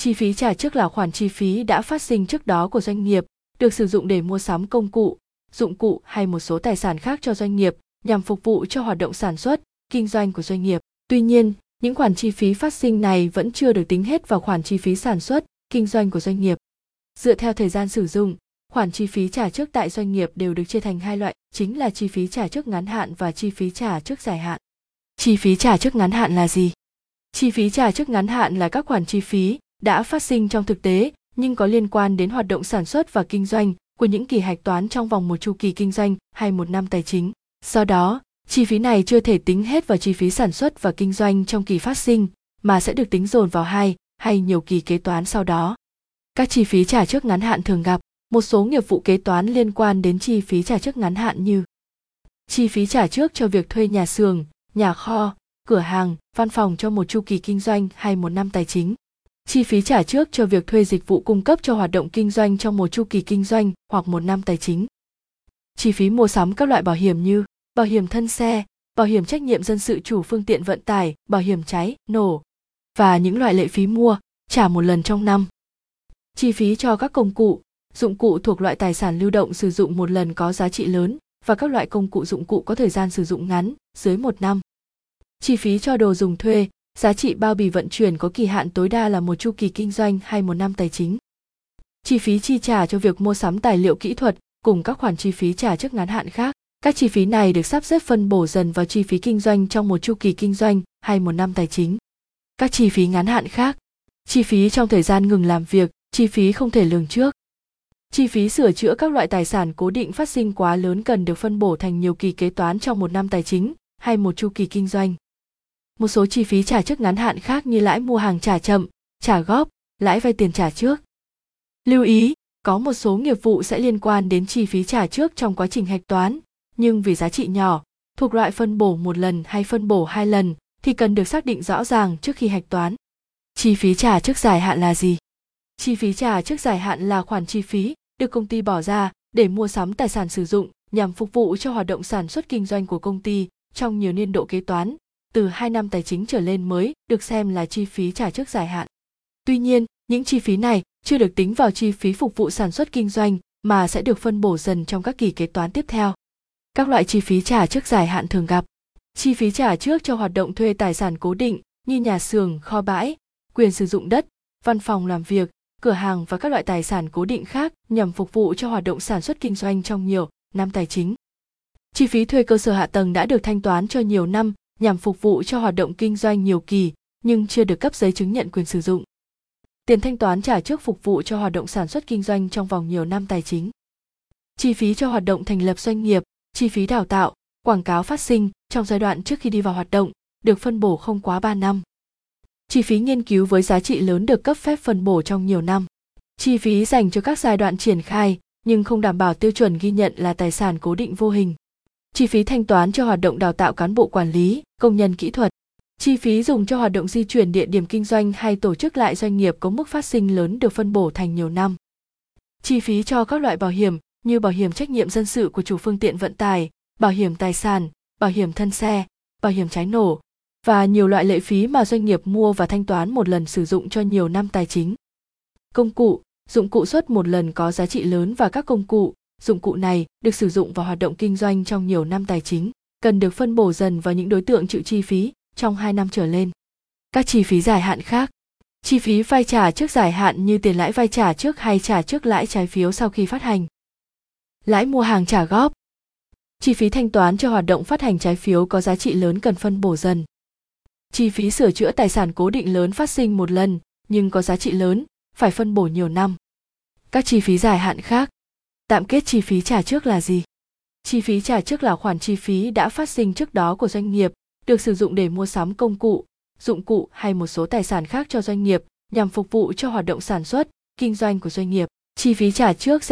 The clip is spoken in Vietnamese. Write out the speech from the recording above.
chi phí trả trước là khoản chi phí đã phát sinh trước đó của doanh nghiệp, được sử dụng để mua sắm công cụ, dụng cụ hay một số tài sản khác cho doanh nghiệp nhằm phục vụ cho hoạt động sản xuất, kinh doanh của doanh nghiệp. Tuy nhiên, những khoản chi phí phát sinh này vẫn chưa được tính hết vào khoản chi phí sản xuất, kinh doanh của doanh nghiệp. Dựa theo thời gian sử dụng, khoản chi phí trả trước tại doanh nghiệp đều được chia thành hai loại, chính là chi phí trả trước ngắn hạn và chi phí trả trước dài hạn. Chi phí trả trước ngắn hạn là gì? Chi phí trả trước ngắn hạn là các khoản chi phí đã phát sinh trong thực tế nhưng có liên quan đến hoạt động sản xuất và kinh doanh của những kỳ hạch toán trong vòng một chu kỳ kinh doanh hay một năm tài chính. Do đó, chi phí này chưa thể tính hết vào chi phí sản xuất và kinh doanh trong kỳ phát sinh, mà sẽ được tính dồn vào hai hay nhiều kỳ kế toán sau đó. Các chi phí trả trước ngắn hạn thường gặp, một số nghiệp vụ kế toán liên quan đến chi phí trả trước ngắn hạn như chi phí trả trước cho việc thuê nhà xưởng, nhà kho, cửa hàng, văn phòng cho một chu kỳ kinh doanh hay một năm tài chính, chi phí trả trước cho việc thuê dịch vụ cung cấp cho hoạt động kinh doanh trong một chu kỳ kinh doanh hoặc một năm tài chính. Chi phí mua sắm các loại bảo hiểm như bảo hiểm thân xe, bảo hiểm trách nhiệm dân sự chủ phương tiện vận tải, bảo hiểm cháy, nổ và những loại lệ phí mua, trả một lần trong năm. Chi phí cho các công cụ, dụng cụ thuộc loại tài sản lưu động sử dụng một lần có giá trị lớn và các loại công cụ dụng cụ có thời gian sử dụng ngắn, dưới một năm. Chi phí cho đồ dùng thuê, giá trị bao bì vận chuyển có kỳ hạn tối đa là một chu kỳ kinh doanh hay một năm tài chính. Chi phí chi trả cho việc mua sắm tài liệu kỹ thuật cùng các khoản chi phí trả trước ngắn hạn khác. Các chi phí này được sắp xếp phân bổ dần vào chi phí kinh doanh trong một chu kỳ kinh doanh hay một năm tài chính. Các chi phí ngắn hạn khác, chi phí trong thời gian ngừng làm việc, chi phí không thể lường trước. Chi phí sửa chữa các loại tài sản cố định phát sinh quá lớn cần được phân bổ thành nhiều kỳ kế toán trong một năm tài chính hay một chu kỳ kinh doanh một số chi phí trả trước ngắn hạn khác như lãi mua hàng trả chậm, trả góp, lãi vay tiền trả trước. Lưu ý, có một số nghiệp vụ sẽ liên quan đến chi phí trả trước trong quá trình hạch toán, nhưng vì giá trị nhỏ, thuộc loại phân bổ một lần hay phân bổ hai lần thì cần được xác định rõ ràng trước khi hạch toán. Chi phí trả trước dài hạn là gì? Chi phí trả trước dài hạn là khoản chi phí được công ty bỏ ra để mua sắm tài sản sử dụng nhằm phục vụ cho hoạt động sản xuất kinh doanh của công ty trong nhiều niên độ kế toán từ 2 năm tài chính trở lên mới được xem là chi phí trả trước dài hạn. Tuy nhiên, những chi phí này chưa được tính vào chi phí phục vụ sản xuất kinh doanh mà sẽ được phân bổ dần trong các kỳ kế toán tiếp theo. Các loại chi phí trả trước dài hạn thường gặp. Chi phí trả trước cho hoạt động thuê tài sản cố định như nhà xưởng, kho bãi, quyền sử dụng đất, văn phòng làm việc, cửa hàng và các loại tài sản cố định khác nhằm phục vụ cho hoạt động sản xuất kinh doanh trong nhiều năm tài chính. Chi phí thuê cơ sở hạ tầng đã được thanh toán cho nhiều năm nhằm phục vụ cho hoạt động kinh doanh nhiều kỳ nhưng chưa được cấp giấy chứng nhận quyền sử dụng. Tiền thanh toán trả trước phục vụ cho hoạt động sản xuất kinh doanh trong vòng nhiều năm tài chính. Chi phí cho hoạt động thành lập doanh nghiệp, chi phí đào tạo, quảng cáo phát sinh trong giai đoạn trước khi đi vào hoạt động được phân bổ không quá 3 năm. Chi phí nghiên cứu với giá trị lớn được cấp phép phân bổ trong nhiều năm. Chi phí dành cho các giai đoạn triển khai nhưng không đảm bảo tiêu chuẩn ghi nhận là tài sản cố định vô hình chi phí thanh toán cho hoạt động đào tạo cán bộ quản lý công nhân kỹ thuật. Chi phí dùng cho hoạt động di chuyển địa điểm kinh doanh hay tổ chức lại doanh nghiệp có mức phát sinh lớn được phân bổ thành nhiều năm. Chi phí cho các loại bảo hiểm như bảo hiểm trách nhiệm dân sự của chủ phương tiện vận tải bảo hiểm tài sản bảo hiểm thân xe bảo hiểm cháy nổ và nhiều loại lệ phí mà doanh nghiệp mua và thanh toán một lần sử dụng cho nhiều năm tài chính. Công cụ dụng cụ xuất một lần có giá trị lớn và các công cụ dụng cụ này được sử dụng vào hoạt động kinh doanh trong nhiều năm tài chính, cần được phân bổ dần vào những đối tượng chịu chi phí trong 2 năm trở lên. Các chi phí dài hạn khác Chi phí vay trả trước dài hạn như tiền lãi vay trả trước hay trả trước lãi trái phiếu sau khi phát hành. Lãi mua hàng trả góp. Chi phí thanh toán cho hoạt động phát hành trái phiếu có giá trị lớn cần phân bổ dần. Chi phí sửa chữa tài sản cố định lớn phát sinh một lần nhưng có giá trị lớn, phải phân bổ nhiều năm. Các chi phí dài hạn khác Tạm kết chi phí trả trước là gì? Chi phí trả trước là khoản chi phí đã phát sinh trước đó của doanh nghiệp, được sử dụng để mua sắm công cụ, dụng cụ hay một số tài sản khác cho doanh nghiệp nhằm phục vụ cho hoạt động sản xuất, kinh doanh của doanh nghiệp. Chi phí trả trước sẽ